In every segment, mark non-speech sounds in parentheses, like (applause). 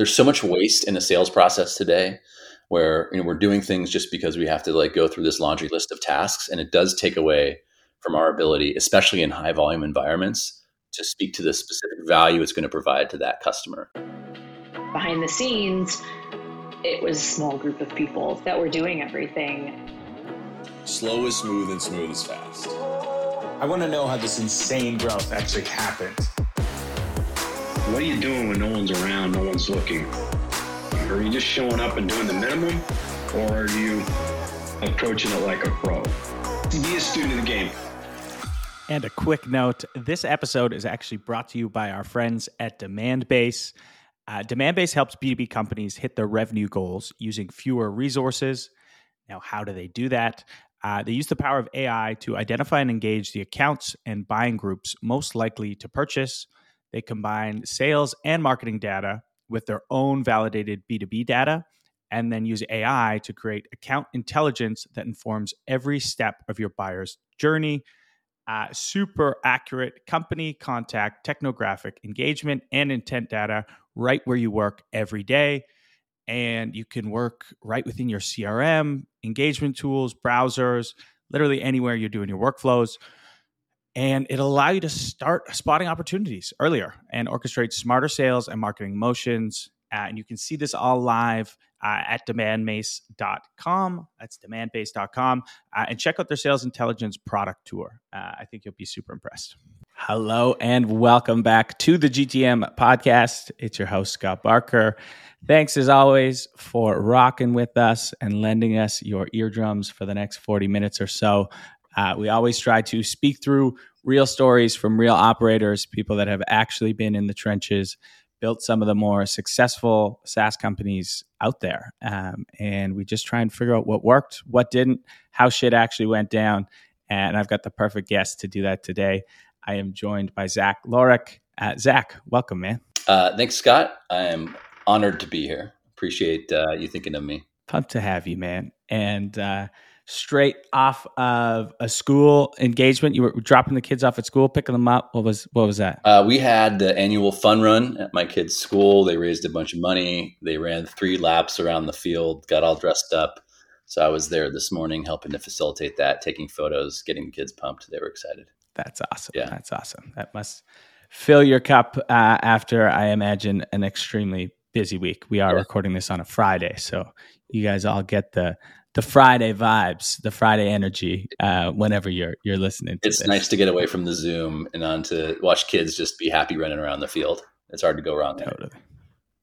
there's so much waste in the sales process today where you know we're doing things just because we have to like go through this laundry list of tasks and it does take away from our ability especially in high volume environments to speak to the specific value it's going to provide to that customer. Behind the scenes it was a small group of people that were doing everything. Slow is smooth and smooth is fast. I want to know how this insane growth actually happened what are you doing when no one's around no one's looking are you just showing up and doing the minimum, or are you approaching it like a pro? Be a student of the game. And a quick note this episode is actually brought to you by our friends at Demandbase. Uh, Demandbase helps B2B companies hit their revenue goals using fewer resources. Now, how do they do that? Uh, they use the power of AI to identify and engage the accounts and buying groups most likely to purchase. They combine sales and marketing data with their own validated B2B data and then use AI to create account intelligence that informs every step of your buyer's journey. Uh, super accurate company contact, technographic engagement, and intent data right where you work every day. And you can work right within your CRM, engagement tools, browsers, literally anywhere you're doing your workflows and it'll allow you to start spotting opportunities earlier and orchestrate smarter sales and marketing motions. Uh, and you can see this all live uh, at demandbase.com. That's demandbase.com. Uh, and check out their sales intelligence product tour. Uh, I think you'll be super impressed. Hello and welcome back to the GTM podcast. It's your host, Scott Barker. Thanks as always for rocking with us and lending us your eardrums for the next 40 minutes or so. Uh, we always try to speak through real stories from real operators, people that have actually been in the trenches, built some of the more successful SaaS companies out there. Um, and we just try and figure out what worked, what didn't, how shit actually went down. And I've got the perfect guest to do that today. I am joined by Zach Lawryk. Uh, Zach, welcome, man. Uh, thanks, Scott. I am honored to be here. Appreciate uh, you thinking of me. Pumped to have you, man. And uh, straight off of a school engagement? You were dropping the kids off at school, picking them up. What was what was that? Uh, we had the annual fun run at my kids' school. They raised a bunch of money. They ran three laps around the field, got all dressed up. So I was there this morning helping to facilitate that, taking photos, getting the kids pumped. They were excited. That's awesome. Yeah, that's awesome. That must fill your cup uh, after I imagine an extremely busy week. We are yeah. recording this on a Friday, so you guys all get the the Friday vibes, the Friday energy. Uh, whenever you're you're listening, it's this. nice to get away from the Zoom and on to watch kids just be happy running around the field. It's hard to go wrong. There. Totally,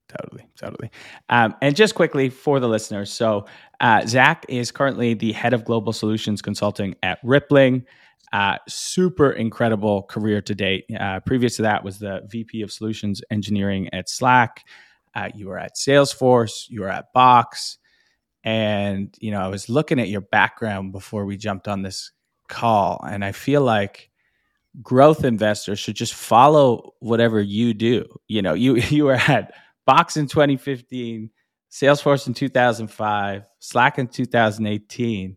totally, totally. Um, and just quickly for the listeners, so uh, Zach is currently the head of global solutions consulting at Rippling. Uh, super incredible career to date. Uh, previous to that was the VP of Solutions Engineering at Slack. Uh, you were at Salesforce. You were at Box. And, you know, I was looking at your background before we jumped on this call, and I feel like growth investors should just follow whatever you do. You know, you (laughs) you were at Box in 2015, Salesforce in 2005, Slack in 2018.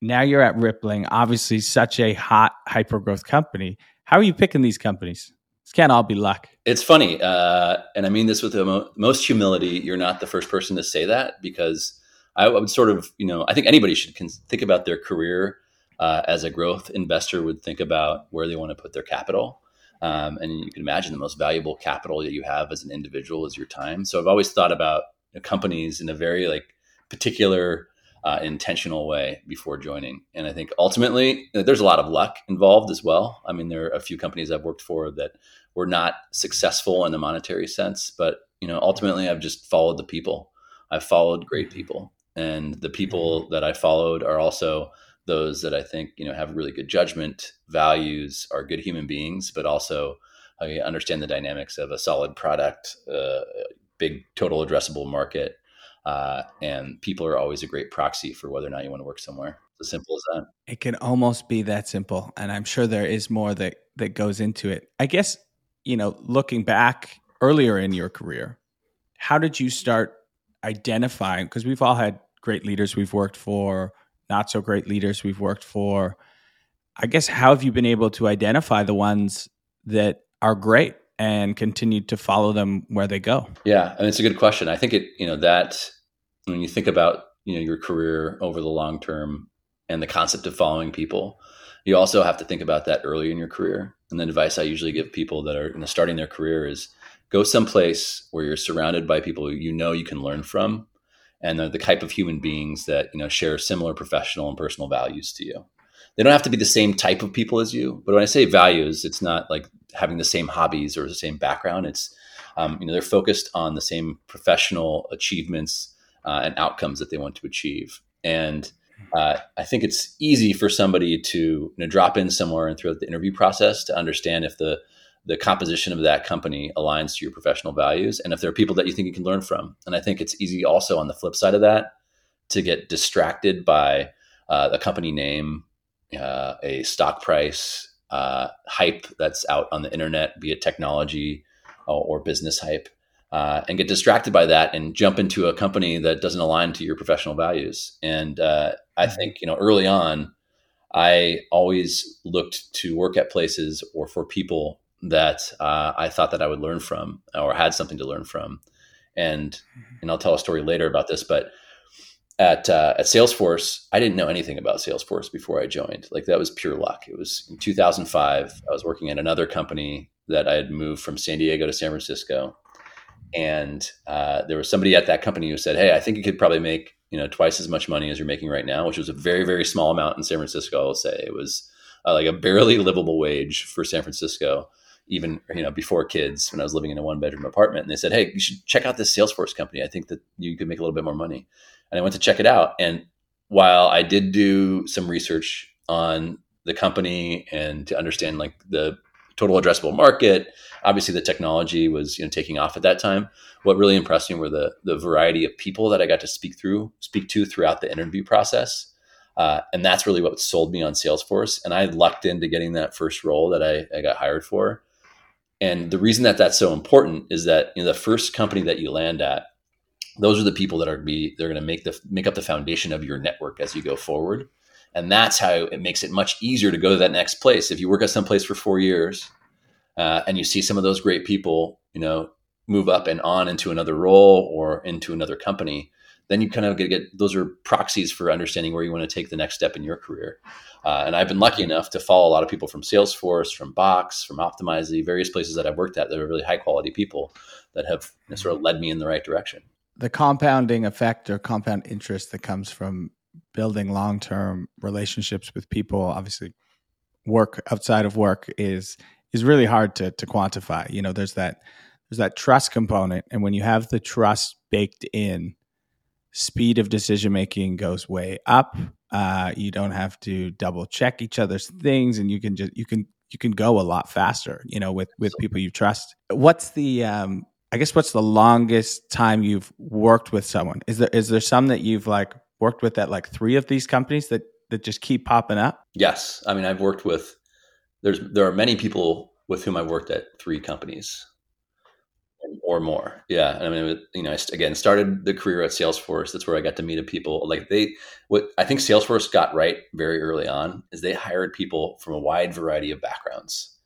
Now you're at Rippling, obviously such a hot hyper growth company. How are you picking these companies? This can't all be luck. It's funny, uh, and I mean this with the mo- most humility. You're not the first person to say that because I would sort of, you know, I think anybody should think about their career uh, as a growth investor would think about where they want to put their capital. Um, and you can imagine the most valuable capital that you have as an individual is your time. So I've always thought about companies in a very like particular, uh, intentional way before joining. And I think ultimately there's a lot of luck involved as well. I mean, there are a few companies I've worked for that were not successful in the monetary sense, but you know, ultimately I've just followed the people. I've followed great people and the people mm-hmm. that I followed are also those that I think you know have really good judgment, values, are good human beings, but also I understand the dynamics of a solid product, uh, big total addressable market, uh, and people are always a great proxy for whether or not you want to work somewhere. It's as simple as that. It can almost be that simple, and I'm sure there is more that that goes into it. I guess you know, looking back earlier in your career, how did you start identifying? Because we've all had great leaders we've worked for, not so great leaders we've worked for. I guess how have you been able to identify the ones that are great and continue to follow them where they go? Yeah, I mean, it's a good question. I think it, you know, that when you think about, you know, your career over the long term and the concept of following people, you also have to think about that early in your career. And the advice I usually give people that are you know, starting their career is go someplace where you're surrounded by people you know you can learn from and they're the type of human beings that you know share similar professional and personal values to you. They don't have to be the same type of people as you but when i say values it's not like having the same hobbies or the same background. It's um, you know they're focused on the same professional achievements uh, and outcomes that they want to achieve. And uh, I think it's easy for somebody to you know, drop in somewhere and throughout the interview process to understand if the the composition of that company aligns to your professional values and if there are people that you think you can learn from. And I think it's easy also on the flip side of that to get distracted by uh, the company name, uh, a stock price, uh, hype that's out on the internet, be it technology or, or business hype, uh, and get distracted by that and jump into a company that doesn't align to your professional values. And uh, I mm-hmm. think you know early on, I always looked to work at places or for people that uh, I thought that I would learn from or had something to learn from. And mm-hmm. and I'll tell a story later about this, but at uh, at Salesforce, I didn't know anything about Salesforce before I joined. Like that was pure luck. It was in 2005. I was working at another company that I had moved from San Diego to San Francisco, and uh, there was somebody at that company who said, "Hey, I think you could probably make you know twice as much money as you're making right now," which was a very very small amount in San Francisco. I will say it was uh, like a barely livable wage for San Francisco even you know before kids when I was living in a one bedroom apartment and they said hey you should check out this Salesforce company I think that you could make a little bit more money and I went to check it out and while I did do some research on the company and to understand like the total addressable market obviously the technology was you know taking off at that time what really impressed me were the the variety of people that I got to speak through speak to throughout the interview process uh, and that's really what sold me on Salesforce. And I lucked into getting that first role that I, I got hired for. And the reason that that's so important is that you know, the first company that you land at, those are the people that are be they're going to make the make up the foundation of your network as you go forward, and that's how it makes it much easier to go to that next place. If you work at some place for four years, uh, and you see some of those great people, you know, move up and on into another role or into another company, then you kind of get, get those are proxies for understanding where you want to take the next step in your career. Uh, and I've been lucky enough to follow a lot of people from Salesforce, from Box, from Optimizely, various places that I've worked at that are really high quality people that have you know, sort of led me in the right direction. The compounding effect or compound interest that comes from building long term relationships with people, obviously, work outside of work is is really hard to to quantify. You know, there's that there's that trust component, and when you have the trust baked in, speed of decision making goes way up. Uh, you don't have to double check each other's things, and you can just you can you can go a lot faster. You know, with with people you trust. What's the um, I guess what's the longest time you've worked with someone? Is there is there some that you've like worked with at like three of these companies that that just keep popping up? Yes, I mean I've worked with there's there are many people with whom I've worked at three companies or more. Yeah, I mean, you know, I again started the career at Salesforce. That's where I got to meet people. Like they, what I think Salesforce got right very early on is they hired people from a wide variety of backgrounds.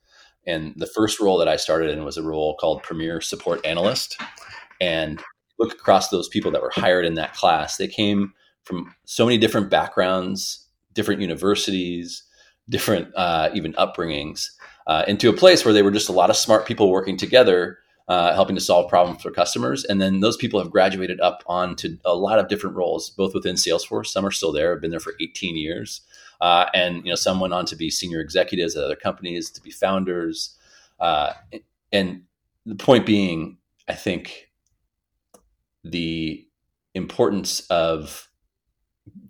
And the first role that I started in was a role called Premier Support Analyst. And look across those people that were hired in that class, they came from so many different backgrounds, different universities, different uh, even upbringings, uh, into a place where they were just a lot of smart people working together uh, helping to solve problems for customers. And then those people have graduated up onto a lot of different roles, both within Salesforce. Some are still there, have been there for 18 years. Uh, and you know, some went on to be senior executives at other companies, to be founders. Uh, and the point being, I think the importance of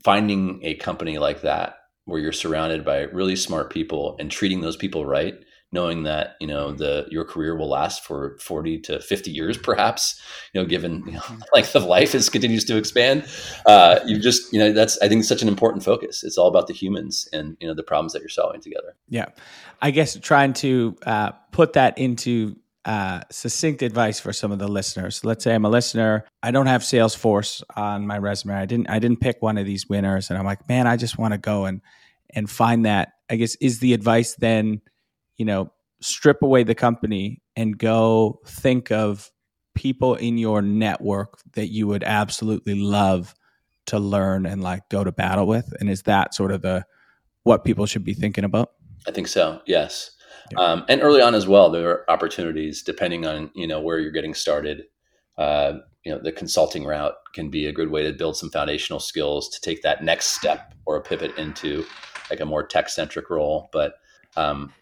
finding a company like that where you're surrounded by really smart people and treating those people right knowing that you know the your career will last for 40 to 50 years perhaps you know given you know, mm-hmm. (laughs) length of life is continues to expand uh, you just you know that's i think such an important focus it's all about the humans and you know the problems that you're solving together yeah i guess trying to uh, put that into uh, succinct advice for some of the listeners. Let's say I'm a listener. I don't have Salesforce on my resume. I didn't. I didn't pick one of these winners, and I'm like, man, I just want to go and and find that. I guess is the advice then you know, strip away the company and go think of people in your network that you would absolutely love to learn and like go to battle with? And is that sort of the what people should be thinking about? I think so yes. Yeah. um, and early on as well there are opportunities depending on you know where you're getting started. Uh, you know the consulting route can be a good way to build some foundational skills to take that next step or a pivot into like a more tech centric role. But um,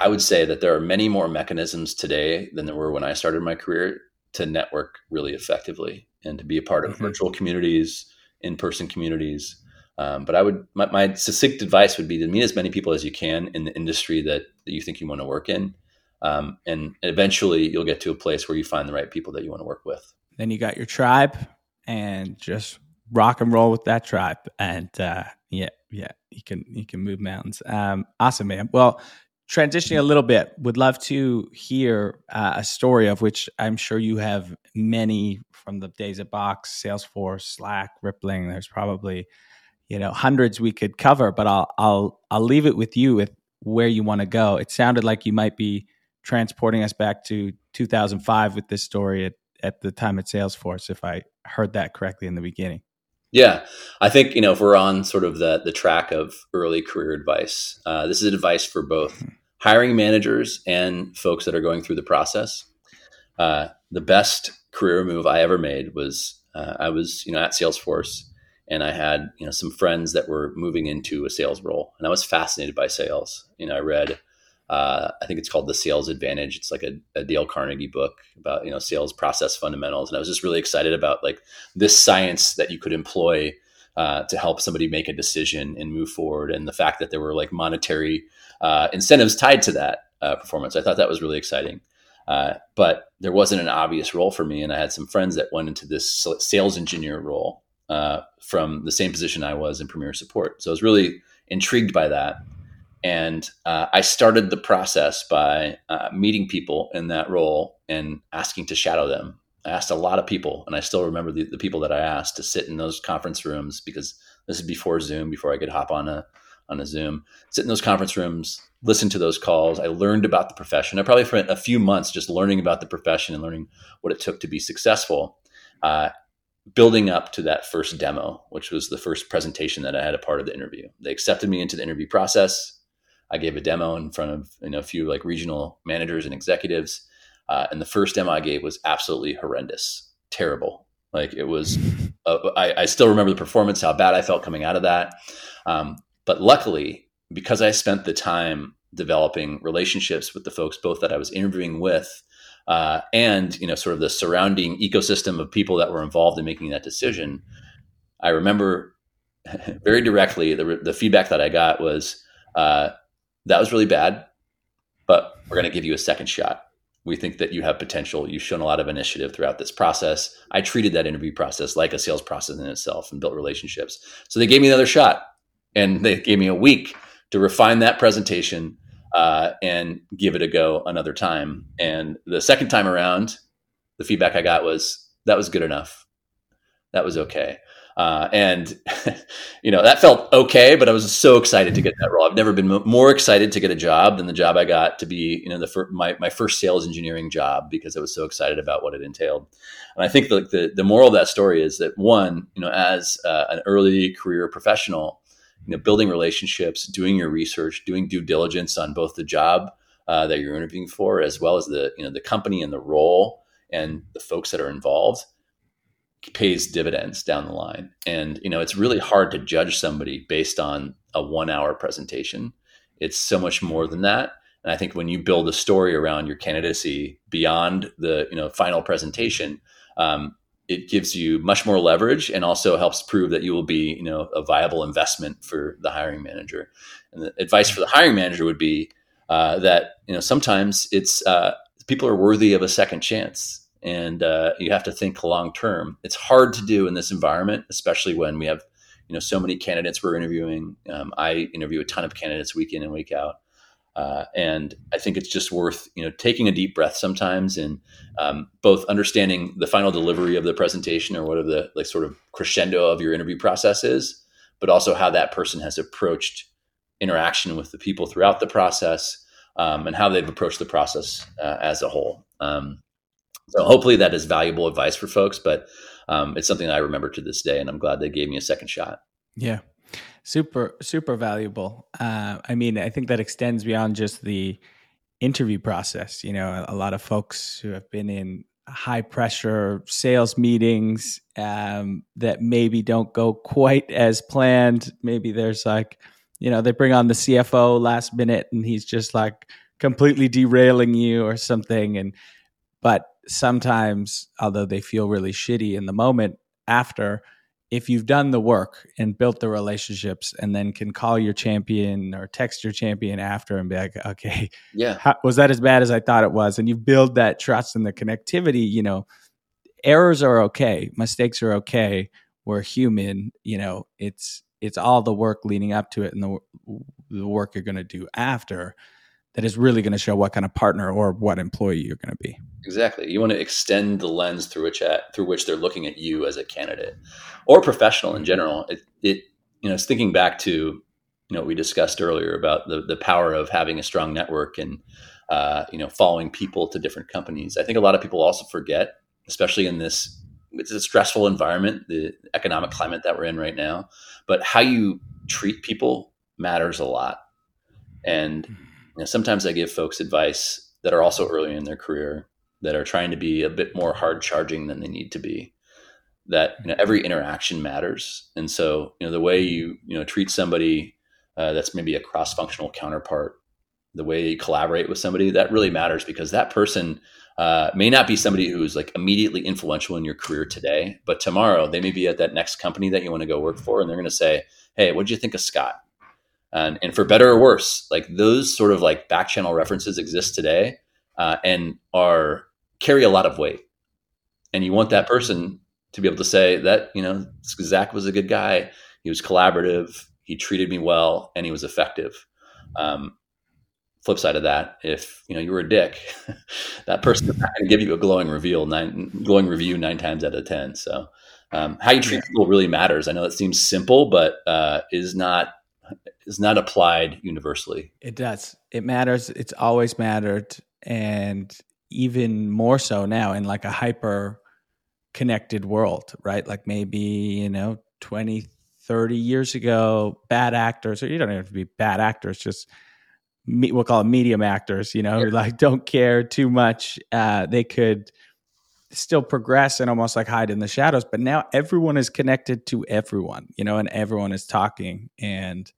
i would say that there are many more mechanisms today than there were when i started my career to network really effectively and to be a part of mm-hmm. virtual communities, in person communities. Um, but I would, my, my, succinct advice would be to meet as many people as you can in the industry that, that you think you want to work in. Um, and eventually you'll get to a place where you find the right people that you want to work with. Then you got your tribe and just rock and roll with that tribe. And uh, yeah, yeah, you can, you can move mountains. Um, awesome, man. Well, transitioning a little bit would love to hear uh, a story of which i'm sure you have many from the days of box salesforce slack rippling. There's probably you know hundreds we could cover but i'll i'll i'll leave it with you with where you want to go. It sounded like you might be transporting us back to 2005 with this story at, at the time at salesforce if i heard that correctly in the beginning. Yeah, I think you know if we're on sort of the the track of early career advice, uh, this is advice for both hmm hiring managers and folks that are going through the process. Uh, the best career move I ever made was uh, I was you know at Salesforce and I had you know some friends that were moving into a sales role and I was fascinated by sales. You know I read uh, I think it's called The Sales Advantage. It's like a, a, Dale Carnegie book about you know sales process fundamentals and I was just really excited about like this science that you could employ uh, to help somebody make a decision and move forward and the fact that there were like monetary uh, incentives tied to that uh, performance. I thought that was really exciting. Uh, but there wasn't an obvious role for me, and I had some friends that went into this sales engineer role uh, from the same position I was in Premier Support. So I was really intrigued by that, and uh, I started the process by uh, meeting people in that role and asking to shadow them. I asked a lot of people, and I still remember the, the people that I asked to sit in those conference rooms because this is before Zoom, before I could hop on a on a Zoom, sit in those conference rooms, listen to those calls. I learned about the profession. I probably spent a few months just learning about the profession and learning what it took to be successful, uh, building up to that first demo, which was the first presentation that I had a part of the interview. They accepted me into the interview process. I gave a demo in front of you know, a few like regional managers and executives. Uh, and the first demo I gave was absolutely horrendous, terrible. Like it was, uh, I, I, still remember the performance, how bad I felt coming out of that. Um, but luckily, because I spent the time developing relationships with the folks both that I was interviewing with uh, and you know sort of the surrounding ecosystem of people that were involved in making that decision, I remember (laughs) very directly the, the feedback that I got was uh, that was really bad, but we're going to give you a second shot. We think that you have potential. You've shown a lot of initiative throughout this process. I treated that interview process like a sales process in itself and built relationships. So they gave me another shot and they gave me a week to refine that presentation uh, and give it a go another time. And the second time around, the feedback I got was that was good enough. That was okay. Uh, and (laughs) you know that felt okay, but I was so excited to get that role. I've never been more excited to get a job than the job I got to be, you know, the fir- my my first sales engineering job because I was so excited about what it entailed. And I think the the, the moral of that story is that one, you know, as uh, an early career professional, you know, building relationships, doing your research, doing due diligence on both the job uh, that you're interviewing for, as well as the you know the company and the role and the folks that are involved, pays dividends down the line. And you know, it's really hard to judge somebody based on a one-hour presentation. It's so much more than that. And I think when you build a story around your candidacy beyond the you know final presentation, um, it gives you much more leverage and also helps prove that you will be you know a viable investment for the hiring manager. And the advice for the hiring manager would be uh, that you know sometimes it's uh, people are worthy of a second chance and uh, you have to think long term. It's hard to do in this environment especially when we have you know so many candidates we're interviewing. Um, i interview a ton of candidates week in and week out uh, and I think it's just worth you know taking a deep breath sometimes and um, both understanding the final delivery of the presentation or whatever the like sort of crescendo of your interview process is, but also how that person has approached interaction with the people throughout the process, um, and how they've approached the process uh, as a whole. Um, so hopefully that is valuable advice for folks, but um, it's something I remember to this day, and I'm glad they gave me a second shot. Yeah, super super valuable. Uh, I mean, I think that extends beyond just the interview process. You know, a, a lot of folks who have been in high pressure sales meetings um, that maybe don't go quite as planned. Maybe there's like, you know, they bring on the CFO last minute and he's just like completely derailing you or something. And, but sometimes, although they feel really shitty in the moment after, if you've done the work and built the relationships and then can call your champion or text your champion after and be like okay yeah. how, was that as bad as i thought it was? And you build that trust and the connectivity you know errors are okay mistakes are okay. We're human you know it's it's all the work leading up to it and the, the work you're going to do after that is really going to show what kind of partner or what employee you're going to be. Exactly. You want to extend the lens through which at, through which they're looking at you as a candidate or professional in general. It, it you know, it's thinking back to you know what we discussed earlier about the the power of having a strong network and uh, you know following people to different companies. I think a lot of people also forget, especially in this it's a stressful environment, the economic climate that we're in right now. But how you treat people matters a lot, and sometimes I give folks advice that are also early in their career that are trying to be a bit more hard charging than they need to be. That you know, every interaction matters, and so you know the way you you know treat somebody uh, that's maybe a cross functional counterpart, the way you collaborate with somebody that really matters because that person uh, may not be somebody who's like immediately influential in your career today, but tomorrow they may be at that next company that you want to go work for, and they're going to say, "Hey, what did you think of Scott?" And, and for better or worse like those sort of like back channel references exist today uh, and are carry a lot of weight. And you want that person to be able to say that you know zach was a good guy he was collaborative he treated me well and he was effective. Um, flip side of that if you know you were a dick (laughs) that person is not going to give you a glowing review nine glowing review nine times out of ten. So um, how you treat people really matters. I know it seems simple but uh, is not is not applied universally. It does. It matters. It's always mattered. And even more so now in like a hyper connected world, right? Like maybe, you know, 20, 30 years ago, bad actors, or you don't even have to be bad actors, just me, we'll call it medium actors, you know, yeah. like don't care too much. Uh, they could still progress and almost like hide in the shadows. But now everyone is connected to everyone, you know, and everyone is talking. And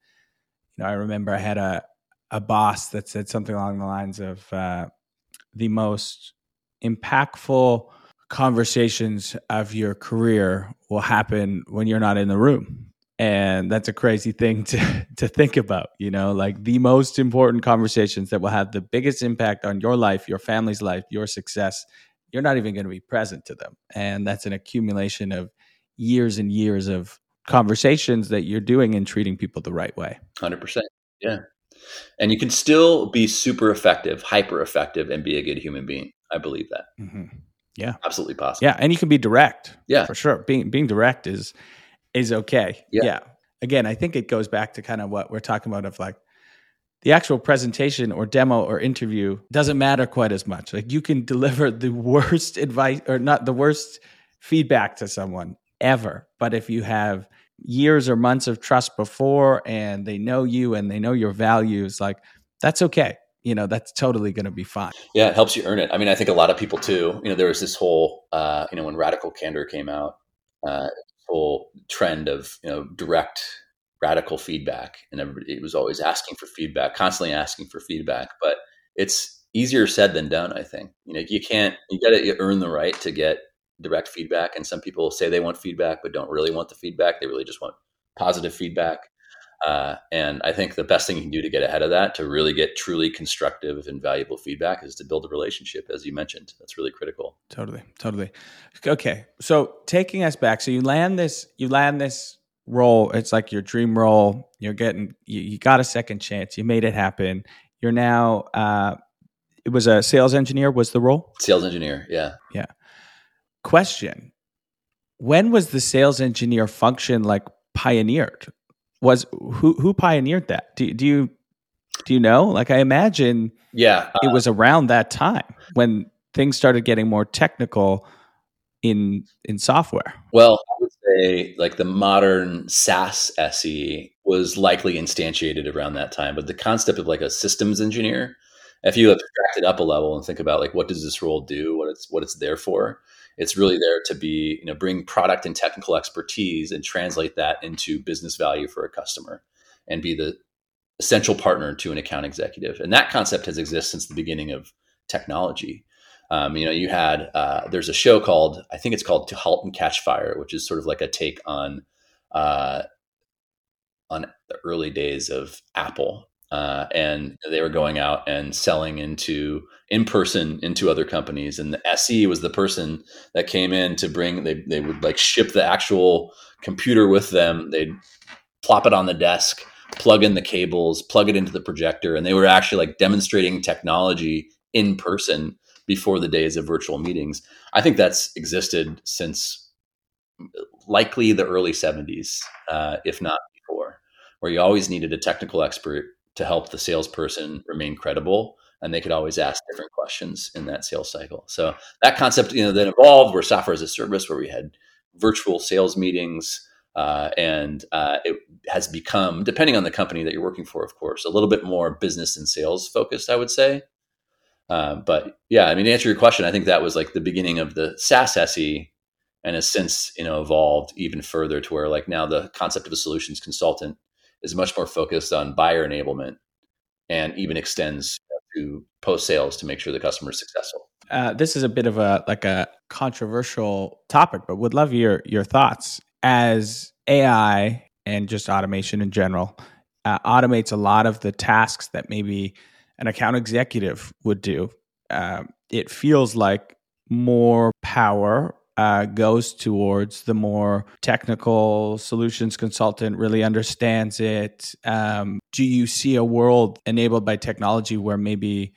know, I remember I had a a boss that said something along the lines of uh, the most impactful conversations of your career will happen when you're not in the room. And that's a crazy thing (laughs) to to think about you know like the most important conversations that will have the biggest impact on your life your family's life your success you're not even going to be present to them. And that's an accumulation of years and years of conversations that you're doing and treating people the right way. 100%. Yeah. And you can still be super effective, hyper effective, and be a good human being. I believe that. Mm-hmm. Yeah. Absolutely possible. Yeah. And you can be direct. Yeah. For sure. Being being direct is is okay. Yeah. yeah. Again, I think it goes back to kind of what we're talking about of like the actual presentation or demo or interview doesn't matter quite as much. Like you can deliver the worst advice or not the worst feedback to someone ever. But if you have years or months of trust before and they know you and they know your values, like that's okay. You know, that's totally going to be fine. Yeah, it helps you earn it. I mean, I think a lot of people too, you know, there was this whole, uh, you know, when Radical Candor came out, uh, whole trend of, you know, direct radical feedback. And everybody was always asking for feedback, constantly asking for feedback. But it's easier said than done, I think. You know, you can't, you got to earn the right to get direct feedback. And some people say they want feedback, but don't really want the feedback. They really just want positive feedback. Uh, and I think the best thing you can do to get ahead of that, to really get truly constructive and valuable feedback, is to build a relationship, as you mentioned. That's really critical. Totally, totally. Okay, so taking us back, so you land this, you land this role. It's like your dream role. You're getting, you, you got a second chance. You made it happen. You're now. Uh, it was a sales engineer. Was the role? Sales engineer. Yeah. Yeah question when was the sales engineer function like pioneered was who who pioneered that do, do you Do you know? Like I imagine Yeah, uh, it was around that time when things started getting more technical in in software. Well, I would say like the modern SaaS SE was likely instantiated around that time, but the concept of like a systems engineer, if you abstract it up a level and think about like what does this role do, what it's what it's there for, it's really there to be you know bring product and technical expertise and translate that into business value for a customer, and be the essential partner to an account executive. And that concept has existed since the beginning of technology. Um, you know, you had uh, there's a show called I think it's called To Halt and Catch Fire, which is sort of like a take on uh, on the early days of Apple, uh, and they were going out and selling into in person into other companies, and the SE was the person that came in to bring they they would like ship the actual computer with them. They'd plop it on the desk, plug in the cables, plug it into the projector, and they were actually like demonstrating technology in person before the days of virtual meetings. I think that's existed since likely the early 70s, uh, if not before, where you always needed a technical expert to help the salesperson remain credible. And they could always ask different questions in that sales cycle. So that concept, you know, then evolved where software as a service, where we had virtual sales meetings, uh, and uh, it has become, depending on the company that you're working for, of course, a little bit more business and sales focused, I would say. Uh, but yeah, I mean, to answer your question, I think that was like the beginning of the SaaS SE and has since, you know, evolved even further to where like now the concept of a solutions consultant is much more focused on buyer enablement and even extends to post sales to make sure the customer is successful. Uh, this is a bit of a like a controversial topic, but would love your your thoughts as AI and just automation in general uh, automates a lot of the tasks that maybe an account executive would do. Uh, it feels like more power uh, goes towards the more technical solutions consultant, really understands it. Um, do you see a world enabled by technology where maybe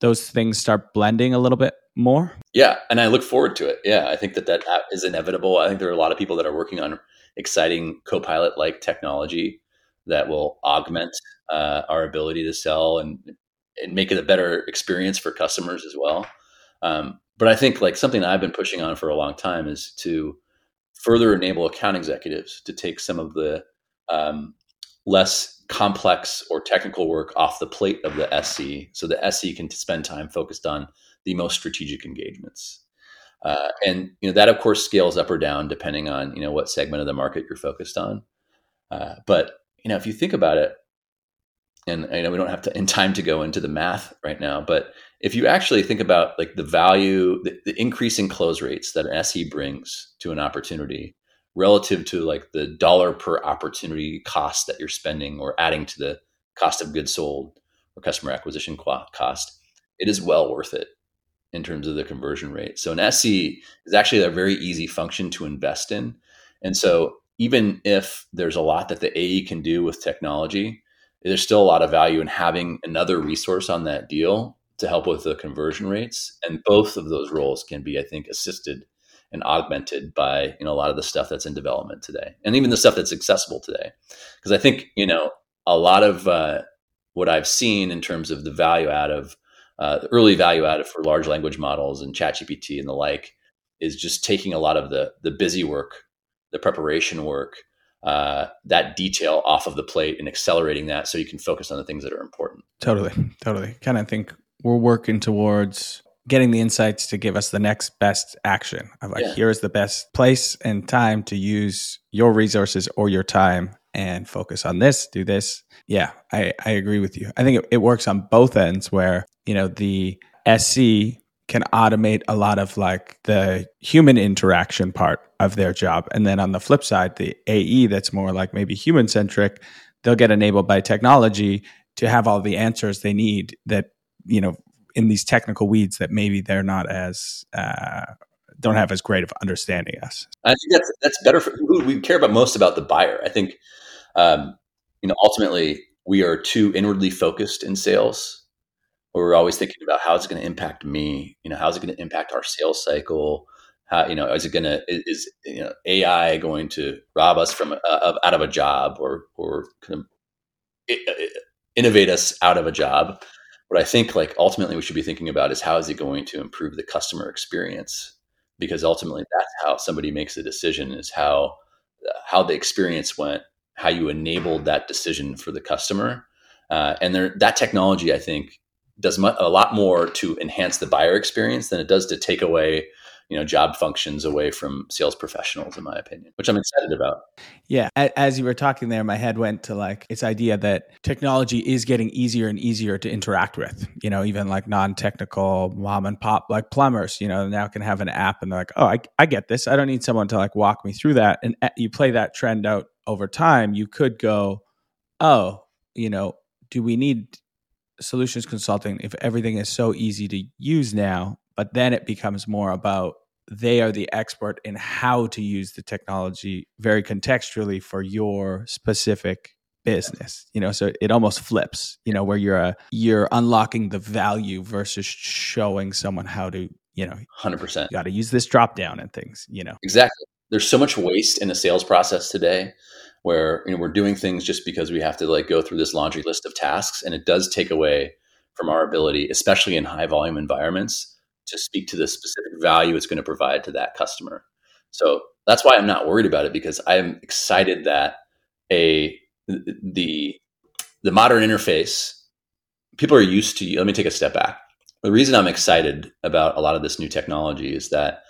those things start blending a little bit more? Yeah, and I look forward to it. Yeah, I think that that is inevitable. I think there are a lot of people that are working on exciting Copilot like technology that will augment uh, our ability to sell and and make it a better experience for customers as well. Um, but I think like something I've been pushing on for a long time is to further enable account executives to take some of the um, less complex or technical work off the plate of the SC, so the SC can spend time focused on the most strategic engagements. Uh, and you know that of course scales up or down depending on you know what segment of the market you're focused on. Uh, but you know if you think about it, and I know we don't have to in time to go into the math right now, but if you actually think about like the value, the, the increasing close rates that an SE brings to an opportunity relative to like the dollar per opportunity cost that you're spending or adding to the cost of goods sold or customer acquisition cost, it is well worth it in terms of the conversion rate. So an SE is actually a very easy function to invest in. And so even if there's a lot that the AE can do with technology, there's still a lot of value in having another resource on that deal to help with the conversion rates. And both of those roles can be, I think, assisted and augmented by you know a lot of the stuff that's in development today, and even the stuff that's accessible today. Because I think you know a lot of uh, what I've seen in terms of the value add of uh, the early value added for large language models and ChatGPT and the like is just taking a lot of the the busy work, the preparation work, uh, that detail off of the plate and accelerating that so you can focus on the things that are important. Totally, totally. Kind of think we're working towards getting the insights to give us the next best action of like yeah. here's the best place and time to use your resources or your time and focus on this do this yeah i i agree with you i think it, it works on both ends where you know the sc can automate a lot of like the human interaction part of their job. And then on the flip side, the AE that's more like maybe human centric, they'll get enabled by technology to have all the answers they need that, you know, in these technical weeds that maybe they're not as, uh, don't have as great of understanding us. I think that's, that's better for who we care about most about the buyer. I think, um, you know, ultimately we are too inwardly focused in sales we're always thinking about how it's going to impact me? You know, how is it going to impact our sales cycle? How you know is it going to is you know AI going to rob us from uh, out of a job or or kind of innovate us out of a job. What I think like ultimately we should be thinking about is how is it going to improve the customer experience? Because ultimately that's how somebody makes a decision is how how the experience went, how you enabled that decision for the customer. Uh, and there, that technology, I think, does mu- a lot more to enhance the buyer experience than it does to take away you know job functions away from sales professionals in my opinion which i'm excited about. Yeah as you were talking there my head went to like this idea that technology is getting easier and easier to interact with you know even like non-technical mom and pop like plumbers you know now can have an app and they're like oh i, I get this. I don't need someone to like walk me through that. And uh, you play that trend out over time you could go oh you know do we need solutions consulting if everything is so easy to use now but then it becomes more about they are the expert in how to use the technology very contextually for your specific business you know so it almost flips you know where you're a, you're unlocking the value versus showing someone how to you know 100% you got to use this drop down and things you know? Exactly. There's so much waste in the sales process today where you know we're doing things just because we have to like go through this laundry list of tasks and it does take away from our ability especially in high volume environments to speak to the specific value it's going to provide to that customer. So that's why I'm not worried about it because I'm excited that a the the modern interface people are used to. Let me take a step back. The reason I'm excited about a lot of this new technology is that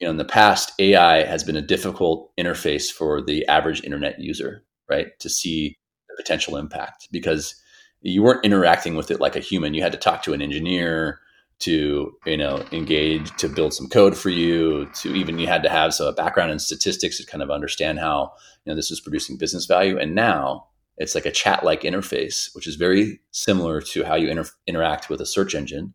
you know in the past AI has been a difficult interface for the average internet user, right? To see the potential impact because you weren't interacting with it like a human. You had to talk to an engineer to you know engage to build some code for you to even you had to have some background in statistics to kind of understand how you know this is producing business value. And now it's like a chat like interface which is very similar to how you inter- interact with a search engine.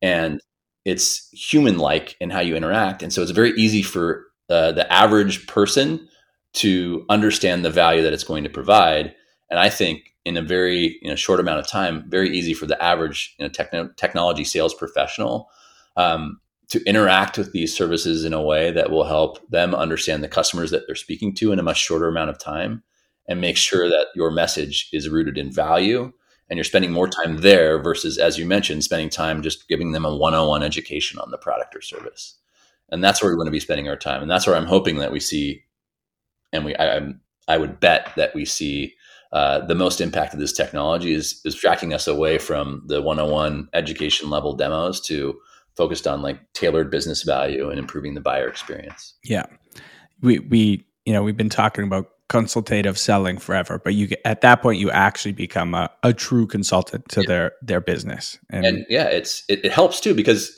And it's human like in how you interact. And so it's very easy for uh, the average person to understand the value that it's going to provide. And i think in a very you know, short amount of time, very easy for the average you know, techno- technology sales professional um, to interact with these services in a way that will help them understand the customers that they're speaking to in a much shorter amount of time and make sure that your message is rooted in value and you're spending more time there versus as you mentioned spending time just giving them a one-on-one education on the product or service. And that's where we want to be spending our time. And that's where i'm hoping that we see and we i, I would bet that we see uh, the most impact of this technology is is tracking us away from the one-on-one education level demos to focused on like tailored business value and improving the buyer experience. Yeah, we we you know we've been talking about consultative selling forever, but you at that point you actually become a, a true consultant to yeah. their their business, and, and yeah, it's it, it helps too because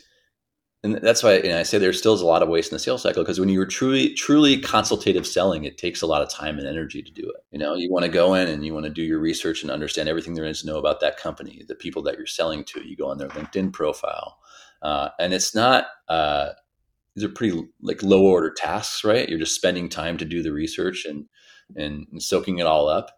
and that's why know, I say there still is a lot of waste in the sales cycle because when you're truly truly consultative selling, it takes a lot of time and energy to do it. You know, you want to go in and you want to do your research and understand everything there is to know about that company, the people that you're selling to. You go on their LinkedIn profile, uh, and it's not. Uh, these are pretty like low order tasks, right? You're just spending time to do the research and and, and soaking it all up.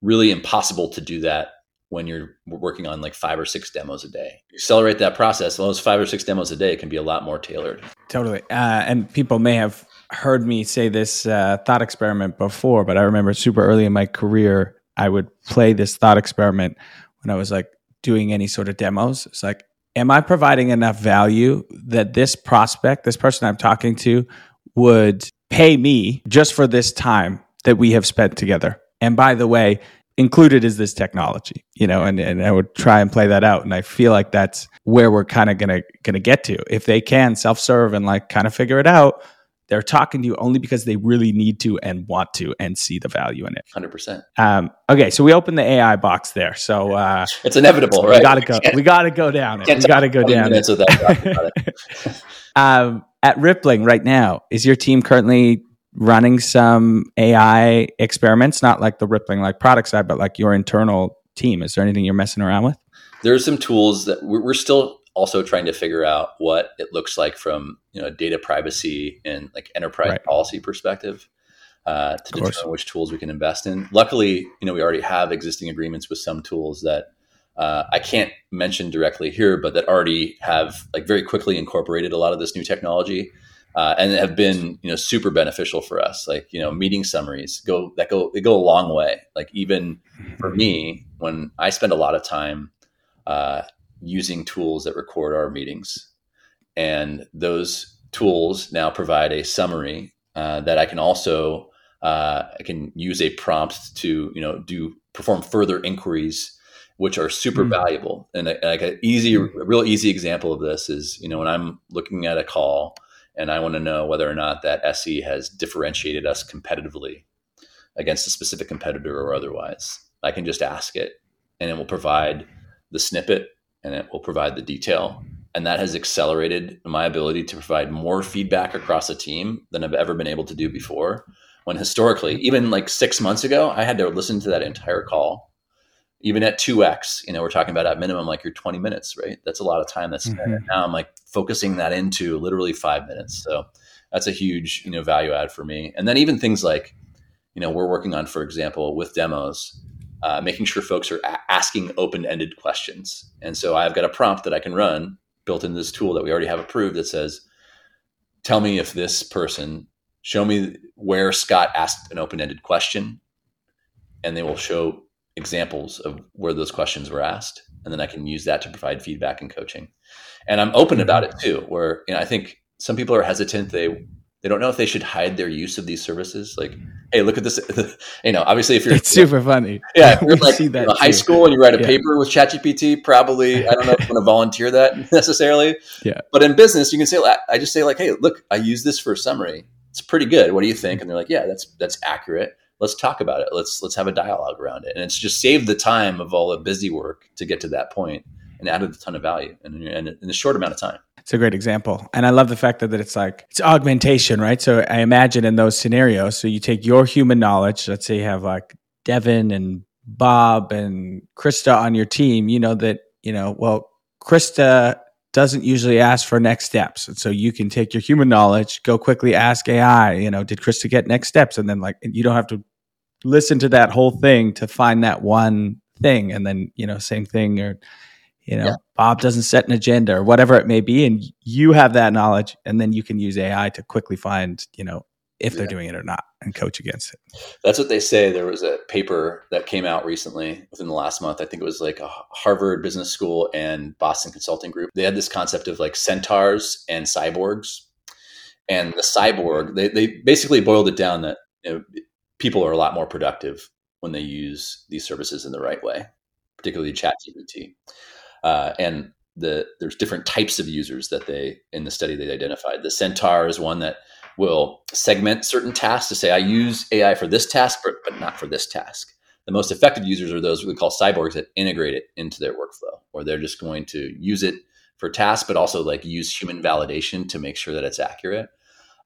Really impossible to do that when you're working on like five or six demos a day. Accelerate that process. Those five or six demos a day can be a lot more tailored. Totally. Uh, and people may have heard me say this uh, thought experiment before, but I remember super early in my career, I would play this thought experiment when I was like doing any sort of demos. It's like, am I providing enough value that this prospect, this person I'm talking to, would pay me just for this time that we have spent together? And by the way, included is this technology you know and, and i would try and play that out. And i feel like that's where we're kind of gonna gonna get to. If they can self-serve and like kind of figure it out they're talking to you only because they really need to and want to and see the value in it. 100% um, okay so we opened the ai box there. So uh, it's inevitable so right? we gotta go (laughs) we gotta go down it. We gotta go down it. (laughs) um, at rippling right now is your team currently running some AI experiments, not like the Rippling like product side, but like your internal team? Is there anything you're messing around with? There are some tools that we're still also trying to figure out what it looks like from you know data privacy and like enterprise right. policy perspective uh, to determine which tools we can invest in. Luckily, you know we already have existing agreements with some tools that uh, I can't mention directly here, but that already have like very quickly incorporated a lot of this new technology uh, and have been you know super beneficial for us. Like you know meeting summaries go that go they go a long way. Like even for me, when I spend a lot of time uh, using tools that record our meetings, and those tools now provide a summary uh, that I can also uh, I can use a prompt to you know do perform further inquiries which are super mm. valuable. And like an easy, a real easy example of this is, you know, when I'm looking at a call and I want to know whether or not that SE has differentiated us competitively against a specific competitor or otherwise. I can just ask it and it will provide the snippet and it will provide the detail. And that has accelerated my ability to provide more feedback across a team than I've ever been able to do before. When historically, even like six months ago, I had to listen to that entire call even at 2x you know we're talking about at minimum like your 20 minutes right? That's a lot of time that's mm-hmm. now i'm like focusing that into literally five minutes. So that's a huge you know value add for me. And then even things like you know we're working on for example with demos uh, making sure folks are a- asking open-ended questions. And so i've got a prompt that i can run built into this tool that we already have approved that says tell me if this person show me where scott asked an open-ended question and they will show examples of where those questions were asked and then i can use that to provide feedback and coaching. And i'm open about it too where you know i think some people are hesitant. They they don't know if they should hide their use of these services. Like hey look at this (laughs) you know obviously if you're it's super funny. Yeah (laughs) you're like see that you know, high school and you write a yeah. paper with chatgpt probably i don't know if i'm going to volunteer that (laughs) necessarily. Yeah. But in business you can say i just say like hey look i use this for a summary. It's pretty good. What do you think? And they're like yeah that's that's accurate let's talk about it. Let's let's have a dialogue around it. And it's just saved the time of all the busy work to get to that point and added a ton of value in, in, in a short amount of time. It's a great example. And I love the fact that, that it's like it's augmentation, right? So I imagine in those scenarios, so you take your human knowledge, let's say you have like Devin and Bob and Krista on your team, you know that, you know, well, Krista doesn't usually ask for next steps. And so you can take your human knowledge, go quickly ask AI, you know, did Krista get next steps? And then like you don't have to listen to that whole thing to find that one thing. And then, you know, same thing or you know, yeah. Bob doesn't set an agenda or whatever it may be. And you have that knowledge and then you can use AI to quickly find, you know, if they're doing it or not and coach against it. That's what they say. There was a paper that came out recently within the last month. I think it was like a Harvard Business School and Boston Consulting Group. They had this concept of like centaurs and cyborgs. And the cyborg, they, they basically boiled it down that you know, people are a lot more productive when they use these services in the right way, particularly ChatGPT. Uh, and the there's different types of users that they in the study they identified. The centaur is one that will segment certain tasks to say, I use AI for this task, but, but not for this task. The most effective users are those we call cyborgs that integrate it into their workflow, or they're just going to use it for tasks, but also like use human validation to make sure that it's accurate.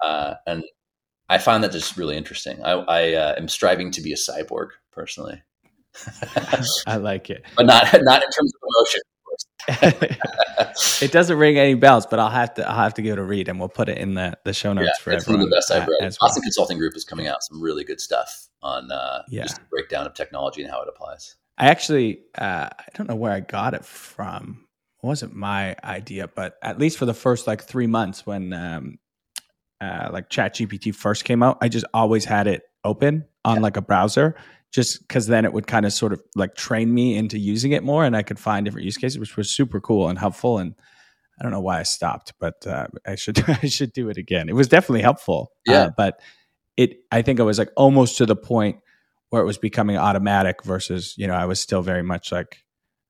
Uh, and I find that just really interesting. I, I uh, am striving to be a cyborg personally. (laughs) (laughs) I like it, but not not in terms of emotion. (laughs) it doesn't ring any bells, but I'll have to I'll have to give it a read, and we'll put it in the the show notes yeah, for everyone. One of the best I've read. Boston well. Consulting Group is coming out some really good stuff on uh, yeah. just the breakdown of technology and how it applies. I actually uh, I don't know where I got it from. It wasn't my idea, but at least for the first like three months when um, uh, like Chat GPT first came out, I just always had it open on yeah. like a browser just because then it would kind of sort of like train me into using it more and I could find different use cases, which was super cool and helpful. And I don't know why I stopped, but uh, I should (laughs) I should do it again. It was definitely helpful. Uh, yeah. Uh, but it I think I was like almost to the point where it was becoming automatic versus, you know, I was still very much like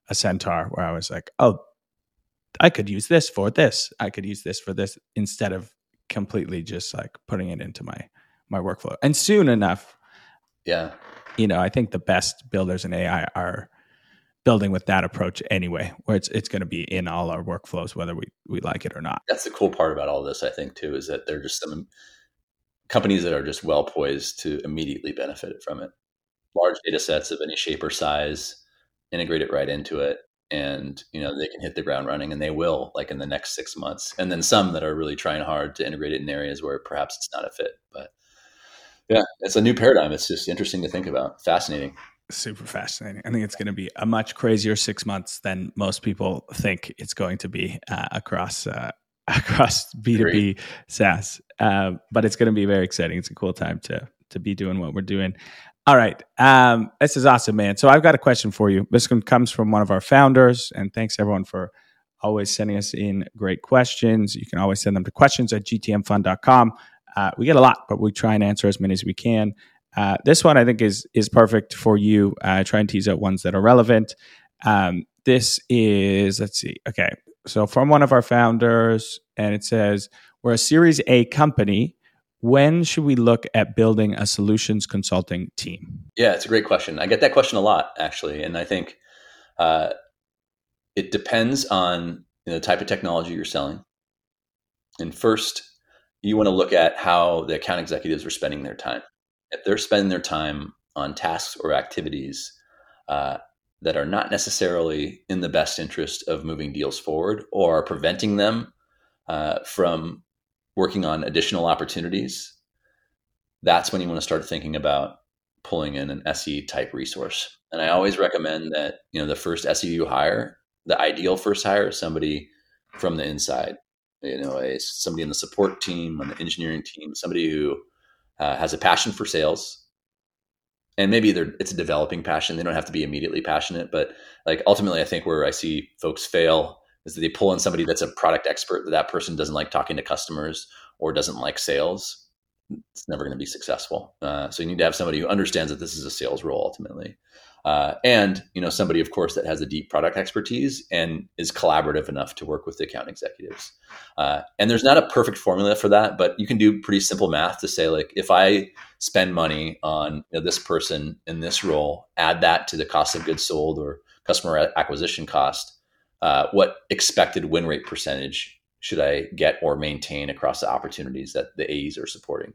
a centaur where I was like, oh, I could use this for this. I could use this for this instead of completely just like putting it into my my workflow. And soon enough, yeah, you know, I think the best builders in AI are building with that approach anyway, where it's it's going to be in all our workflows, whether we we like it or not. That's the cool part about all this, I think, too, is that there are just some companies that are just well poised to immediately benefit from it. Large data sets of any shape or size, integrate it right into it, and you know they can hit the ground running, and they will, like in the next six months. And then some that are really trying hard to integrate it in areas where perhaps it's not a fit, but yeah, it's a new paradigm. It's just interesting to think about. Fascinating. Super fascinating. I think it's going to be a much crazier six months than most people think it's going to be uh, across uh, (laughs) across B2B SaaS. Uh, but it's going to be very exciting. It's a cool time to to be doing what we're doing. All right. Um, this is awesome, man. So I've got a question for you. This one comes from one of our founders, and thanks everyone for always sending us in great questions. You can always send them to questions at gtmfund.com. Uh, we get a lot, but we try and answer as many as we can. Uh, this one I think is is perfect for you. Uh, try and tease out ones that are relevant. Um, this is let's see. Okay, so from one of our founders, and it says we're a Series A company. When should we look at building a solutions consulting team? Yeah, it's a great question. I get that question a lot actually, and I think uh, it depends on you know, the type of technology you're selling. And first, you want to look at how the account executives are spending their time. If they're spending their time on tasks or activities uh, that are not necessarily in the best interest of moving deals forward or are preventing them uh, from working on additional opportunities, that's when you want to start thinking about pulling in an SE type resource. And I always recommend that you know the first SE you hire the ideal first hire is somebody from the inside. You know, a, somebody in the support team, on the engineering team, somebody who uh, has a passion for sales, and maybe they're, it's a developing passion. They don't have to be immediately passionate, but like ultimately, I think where I see folks fail is that they pull in somebody that's a product expert. That that person doesn't like talking to customers or doesn't like sales. It's never going to be successful. Uh, so you need to have somebody who understands that this is a sales role ultimately uh, and you know somebody of course that has a deep product expertise and is collaborative enough to work with the account executives. Uh, and there's not a perfect formula for that but you can do pretty simple math to say like if i spend money on you know, this person in this role add that to the cost of goods sold or customer acquisition cost uh, what expected win rate percentage should i get or maintain across the opportunities that the aes are supporting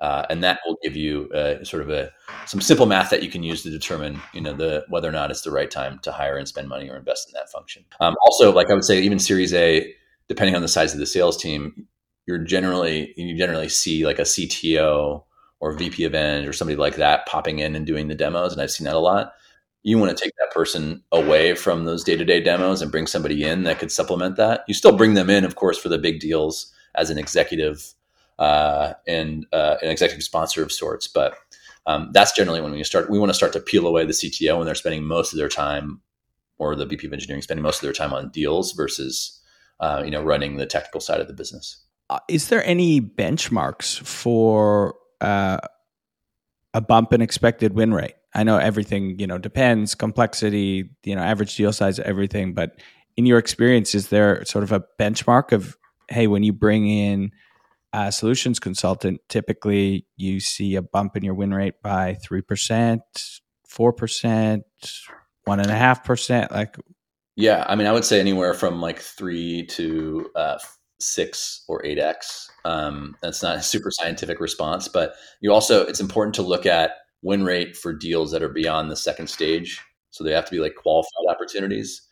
uh, and that will give you uh, sort of a some simple math that you can use to determine you know the whether or not it's the right time to hire and spend money or invest in that function. Um, also, like I would say, even Series A, depending on the size of the sales team, you're generally you generally see like a CTO or VP of Eng or somebody like that popping in and doing the demos, and I've seen that a lot. You want to take that person away from those day to day demos and bring somebody in that could supplement that. You still bring them in, of course, for the big deals as an executive uh, and uh, an executive sponsor of sorts. But um, that's generally when we start. We want to start to peel away the CTO when they're spending most of their time, or the VP of engineering spending most of their time on deals versus uh, you know running the technical side of the business. Uh, is there any benchmarks for uh, a bump in expected win rate? I know everything you know depends complexity, you know average deal size, everything. But in your experience, is there sort of a benchmark of hey, when you bring in solutions consultant, typically you see a bump in your win rate by 3%, 4%, 1.5%. Like, yeah, I mean, I would say anywhere from like three to uh, six or 8x. Um, that's not a super scientific response, but you also, it's important to look at win rate for deals that are beyond the second stage. So they have to be like qualified opportunities.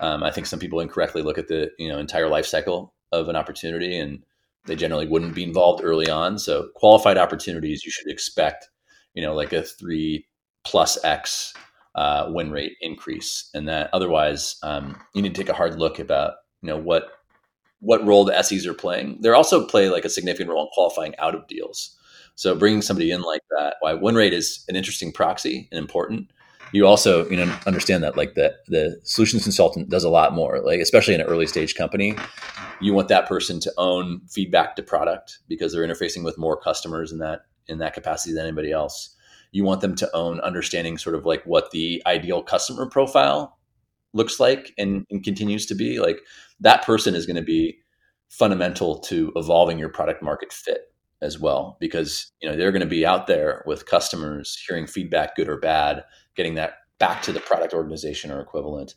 Um, I think some people incorrectly look at the you know entire life cycle of an opportunity and they generally wouldn't be involved early on. So qualified opportunities, you should expect, you know, like a three plus X uh, win rate increase, and that otherwise um, you need to take a hard look about, you know, what what role the SEs are playing. They're also play like a significant role in qualifying out of deals. So bringing somebody in like that, why win rate is an interesting proxy and important you also you know understand that like the the solutions consultant does a lot more like especially in an early stage company. You want that person to own feedback to product because they're interfacing with more customers in that in that capacity than anybody else. You want them to own understanding sort of like what the ideal customer profile looks like and, and continues to be. Like that person is going to be fundamental to evolving your product market fit as well because you know they're going to be out there with customers hearing feedback good or bad getting that back to the product organization or equivalent.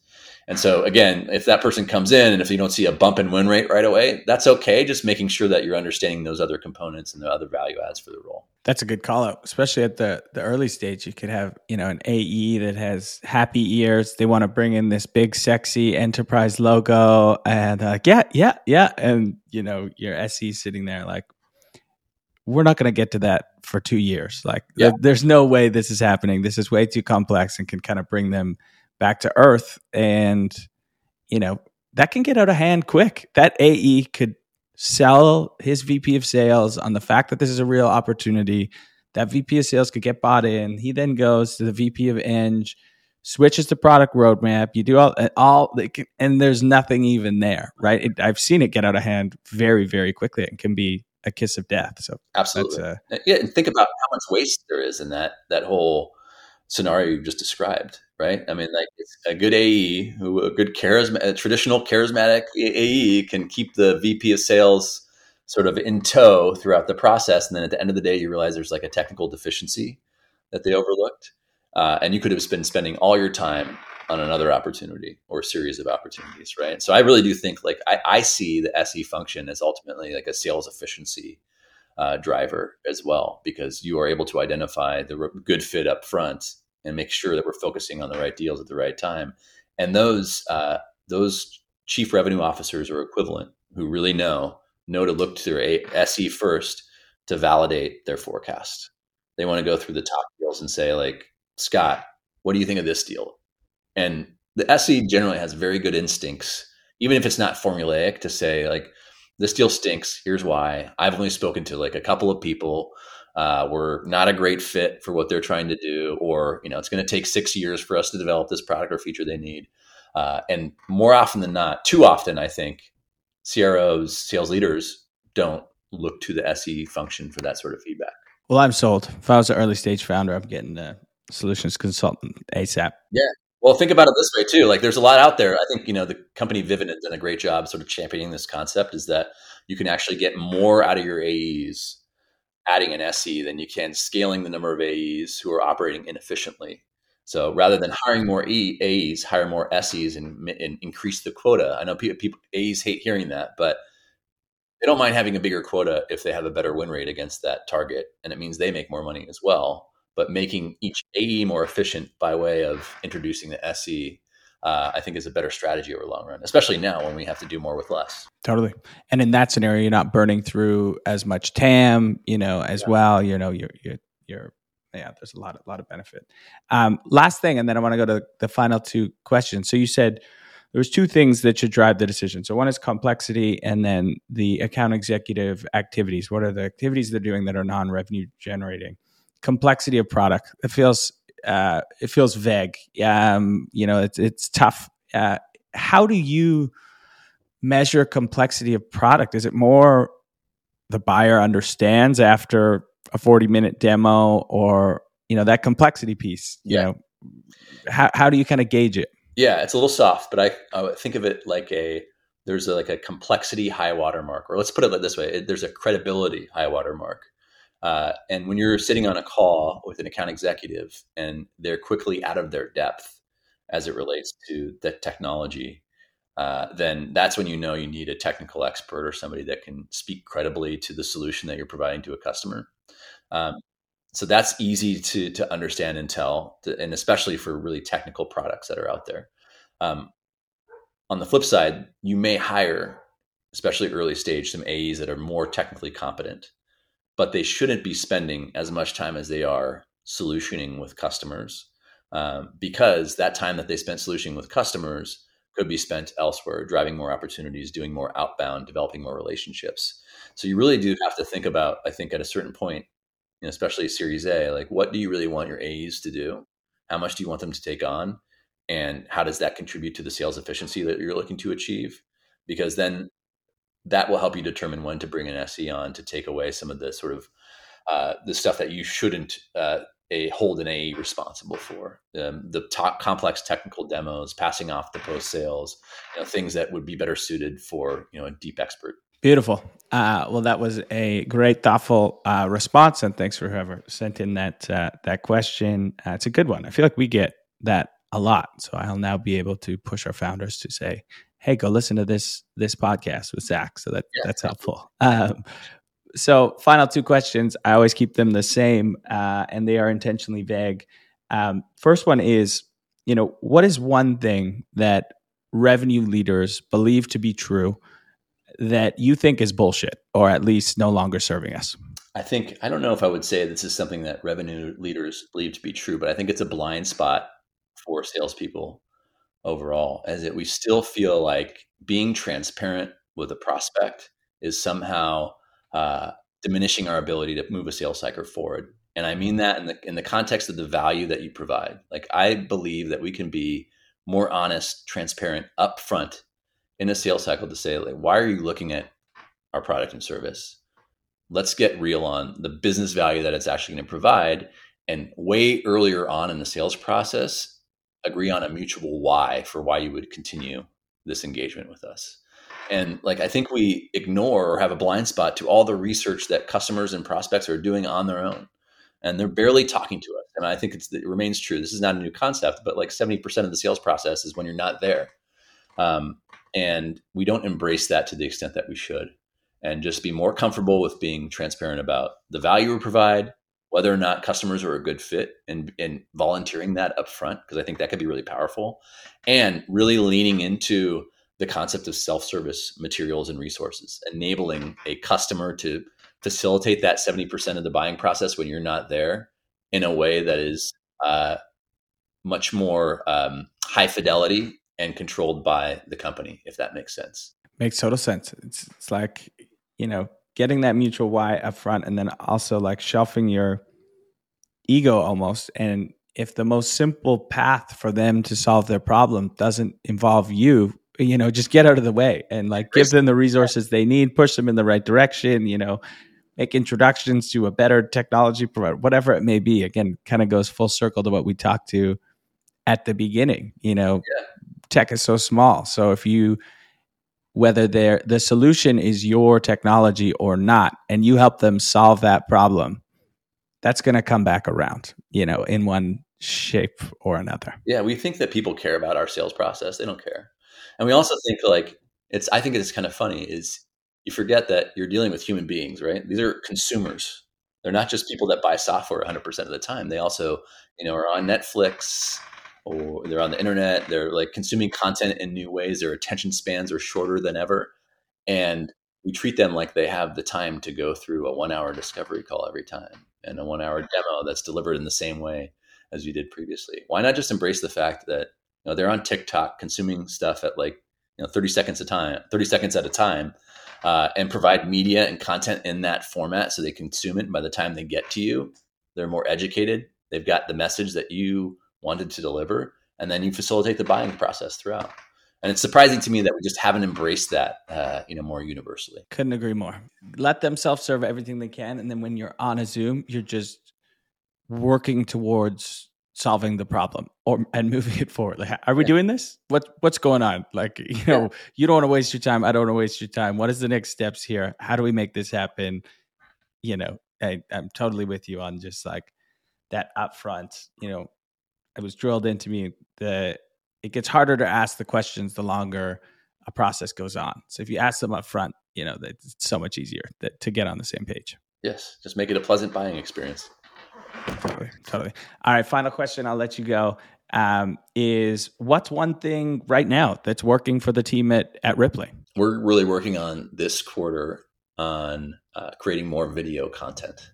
And so again, if that person comes in and if you don't see a bump in win rate right away, that's okay. Just making sure that you're understanding those other components and the other value adds for the role. That's a good call out, especially at the the early stage. You could have, you know, an AE that has happy ears. They want to bring in this big sexy enterprise logo and like, yeah, yeah, yeah. And you know, your SE sitting there like, we're not going to get to that for two years. Like, yeah. there's no way this is happening. This is way too complex and can kind of bring them back to earth. And, you know, that can get out of hand quick. That AE could sell his VP of sales on the fact that this is a real opportunity. That VP of sales could get bought in. He then goes to the VP of Eng, switches to product roadmap. You do all all, and there's nothing even there, right? It, I've seen it get out of hand very, very quickly. and can be a kiss of death. So absolutely, uh, yeah. And think about how much waste there is in that that whole scenario you just described, right? I mean, like a good AE, who a good charisma, a traditional charismatic AE can keep the VP of sales sort of in tow throughout the process, and then at the end of the day, you realize there's like a technical deficiency that they overlooked, uh, and you could have been spending all your time on another opportunity or series of opportunities, right? So I really do think like I, I see the SE function as ultimately like a sales efficiency uh, driver as well, because you are able to identify the good fit up front and make sure that we're focusing on the right deals at the right time. And those uh, those chief revenue officers or equivalent who really know know to look to their SE first to validate their forecast. They want to go through the top deals and say like, Scott, what do you think of this deal? And the SE generally has very good instincts, even if it's not formulaic, to say like, this deal stinks. Here's why. I've only spoken to like a couple of people. Uh, we're not a great fit for what they're trying to do, or you know, it's going to take six years for us to develop this product or feature they need. Uh, and more often than not, too often, I think CROs, sales leaders, don't look to the SE function for that sort of feedback. Well, I'm sold. If I was an early stage founder, I'm getting a solutions consultant ASAP. Yeah, well, think about it this way too. Like, there's a lot out there. I think you know the company Vivun has done a great job sort of championing this concept. Is that you can actually get more out of your AEs adding an SE than you can scaling the number of AEs who are operating inefficiently. So rather than hiring more e, AEs, hire more SEs and, and increase the quota. I know people, people AEs hate hearing that, but they don't mind having a bigger quota if they have a better win rate against that target, and it means they make more money as well but making each AE more efficient by way of introducing the SE, uh, I think is a better strategy over the long run, especially now when we have to do more with less. Totally. And in that scenario, you're not burning through as much TAM, you know, as yeah. well. You know, you're, you're, you're, yeah, there's a lot, a lot of benefit. Um, last thing, and then I want to go to the final two questions. So you said there was two things that should drive the decision. So one is complexity, and then the account executive activities. What are the activities they're doing that are non-revenue generating? Complexity of product. It feels uh, it feels vague. Um, you know, it's it's tough. Uh, how do you measure complexity of product? Is it more the buyer understands after a 40 minute demo or you know that complexity piece you yeah. know how, how do you kind of gauge it yeah it's a little soft but i, I think of it like a there's a, like a complexity high water mark or let's put it this way there's a credibility high water mark uh, and when you're sitting on a call with an account executive and they're quickly out of their depth as it relates to the technology, uh, then that's when you know you need a technical expert or somebody that can speak credibly to the solution that you're providing to a customer. Um, so that's easy to to understand and tell, and especially for really technical products that are out there. Um, on the flip side, you may hire, especially early stage, some AEs that are more technically competent but they shouldn't be spending as much time as they are solutioning with customers um, because that time that they spent solutioning with customers could be spent elsewhere, driving more opportunities, doing more outbound, developing more relationships. So you really do have to think about, I think, at a certain point, you know, especially Series A, like what do you really want your A's to do? How much do you want them to take on? And how does that contribute to the sales efficiency that you're looking to achieve? Because then that will help you determine when to bring an SE on to take away some of the sort of uh, the stuff that you shouldn't uh, a hold an AE responsible for. Um, the top complex technical demos, passing off the post sales, you know, things that would be better suited for you know a deep expert. Beautiful. Uh, well, that was a great, thoughtful uh, response, and thanks for whoever sent in that uh, that question. Uh, it's a good one. I feel like we get that a lot, so I'll now be able to push our founders to say, hey, go listen to this this podcast with Zach. So that yeah. that's helpful. Um, so final two questions. I always keep them the same, uh, and they are intentionally vague. Um, first one is, you know, what is one thing that revenue leaders believe to be true that you think is bullshit, or at least no longer serving us? I think I don't know if I would say this is something that revenue leaders believe to be true, but I think it's a blind spot for salespeople overall is that we still feel like being transparent with a prospect is somehow uh, diminishing our ability to move a sales cycle forward. And I mean that in the in the context of the value that you provide. Like I believe that we can be more honest, transparent upfront in a sales cycle to say, like, why are you looking at our product and service? Let's get real on the business value that it's actually going to provide. And way earlier on in the sales process, agree on a mutual why for why you would continue this engagement with us. And like I think we ignore or have a blind spot to all the research that customers and prospects are doing on their own. And they're barely talking to us. And I think it remains true. This is not a new concept, but like 70% of the sales process is when you're not there. Um, and we don't embrace that to the extent that we should. And just be more comfortable with being transparent about the value we provide, whether or not customers are a good fit and, and volunteering that up front, because I think that could be really powerful. And really leaning into the concept of self-service materials and resources, enabling a customer to facilitate that 70% of the buying process when you're not there in a way that is uh, much more um, high fidelity and controlled by the company, if that makes sense. Makes total sense. It's, it's like, you know, getting that mutual why up front and then also like shelving your ego almost. And if the most simple path for them to solve their problem doesn't involve you, you know, just get out of the way and like give them the resources they need, push them in the right direction, you know, make introductions to a better technology provider, whatever it may be. Again, kind of goes full circle to what we talked to at the beginning. You know, yeah. tech is so small. So if you whether they're the solution is your technology or not, and you help them solve that problem, that's going to come back around, you know, in one shape or another. Yeah, we think that people care about our sales process. They don't care. And we also think like it's I think it's kind of funny is you forget that you're dealing with human beings, right? These are consumers. They're not just people that buy software 100% of the time. They also, you know, are on Netflix or they're on the internet. They're like consuming content in new ways. Their attention spans are shorter than ever. And we treat them like they have the time to go through a one hour discovery call every time and a one hour demo that's delivered in the same way as you did previously. Why not just embrace the fact that you know, they're on TikTok consuming stuff at like you know 30 seconds a time, 30 seconds at a time, uh, and provide media and content in that format so they consume it. And by the time they get to you, they're more educated. They've got the message that you wanted to deliver, and then you facilitate the buying process throughout. And it's surprising to me that we just haven't embraced that, uh, you know, more universally. Couldn't agree more. Let them self-serve everything they can, and then when you're on a Zoom, you're just working towards solving the problem or and (laughs) moving it forward. Like, are we yeah. doing this? What what's going on? Like, you know, yeah. you don't want to waste your time. I don't want to waste your time. What is the next steps here? How do we make this happen? You know, I, I'm totally with you on just like that upfront. You know, it was drilled into me that it gets harder to ask the questions the longer a process goes on. So if you ask them up front, you know, it's so much easier that, to get on the same page. Yes, just make it a pleasant buying experience. Totally, totally. All right, final question. I'll let you go. Um, is what's one thing right now that's working for the team at at Rippling? We're really working on this quarter on uh, creating more video content.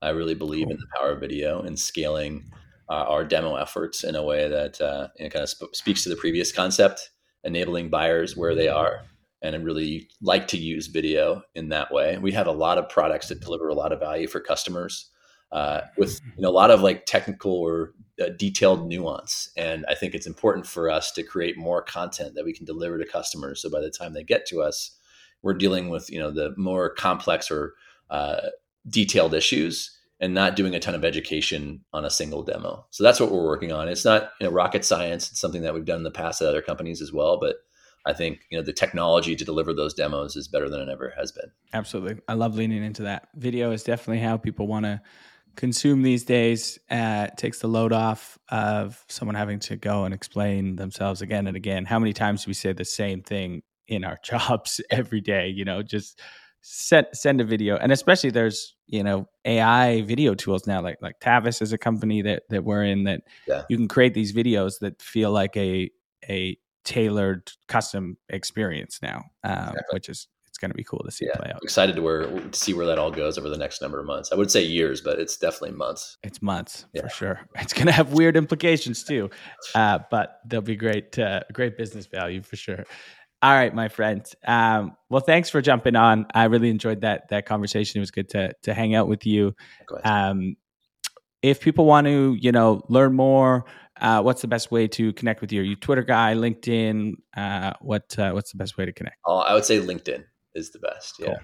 I really believe cool. in the power of video and scaling uh, our demo efforts in a way that uh, you know, kind of sp- speaks to the previous concept, enabling buyers where they are. And I really like to use video in that way. We have a lot of products that deliver a lot of value for customers uh, with you know, a lot of like technical or uh, detailed nuance. And I think it's important for us to create more content that we can deliver to customers. So by the time they get to us, we're dealing with you know the more complex or uh, detailed issues and not doing a ton of education on a single demo. So that's what we're working on. It's not you know, rocket science. It's something that we've done in the past at other companies as well, but I think you know the technology to deliver those demos is better than it ever has been. Absolutely, I love leaning into that. Video is definitely how people want to consume these days uh, takes the load off of someone having to go and explain themselves again and again. How many times do we say the same thing in our (laughs) jobs every day? You know, just send send a video, and especially there's you know AI video tools now, like like Tavus is a company that that we're in that yeah. you can create these videos that feel like a a tailored custom experience now, exactly. which is it's going to be cool to see yeah, play out. Excited to where to see where that all goes over the next number of months. I would say years, but it's definitely months. It's months yeah. for sure. (laughs) It's going to have weird implications too, (laughs) uh, but there'll be great uh, great business value for sure. All right, my friend. Um, well, thanks for jumping on. I really enjoyed that that conversation. It was good to to hang out with you. Um, if people want to, you know, learn more, uh, what's the best way to connect with you? Are you Twitter guy, LinkedIn? Uh, what uh, what's the best way to connect? Uh, I would say LinkedIn is the best. Yeah, cool.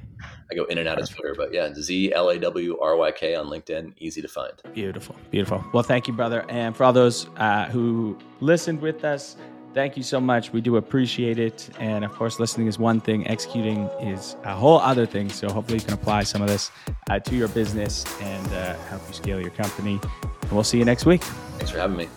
I go in and out of Twitter, but yeah, Z L A W R Y K on LinkedIn, easy to find. Beautiful, beautiful. Well, thank you, brother, and for all those uh, who listened with us thank you so much. We do appreciate it. And of course, listening is one thing, executing is a whole other thing. So hopefully, you can apply some of this uh, to your business and uh, help you scale your company. And we'll see you next week. Thanks for having me.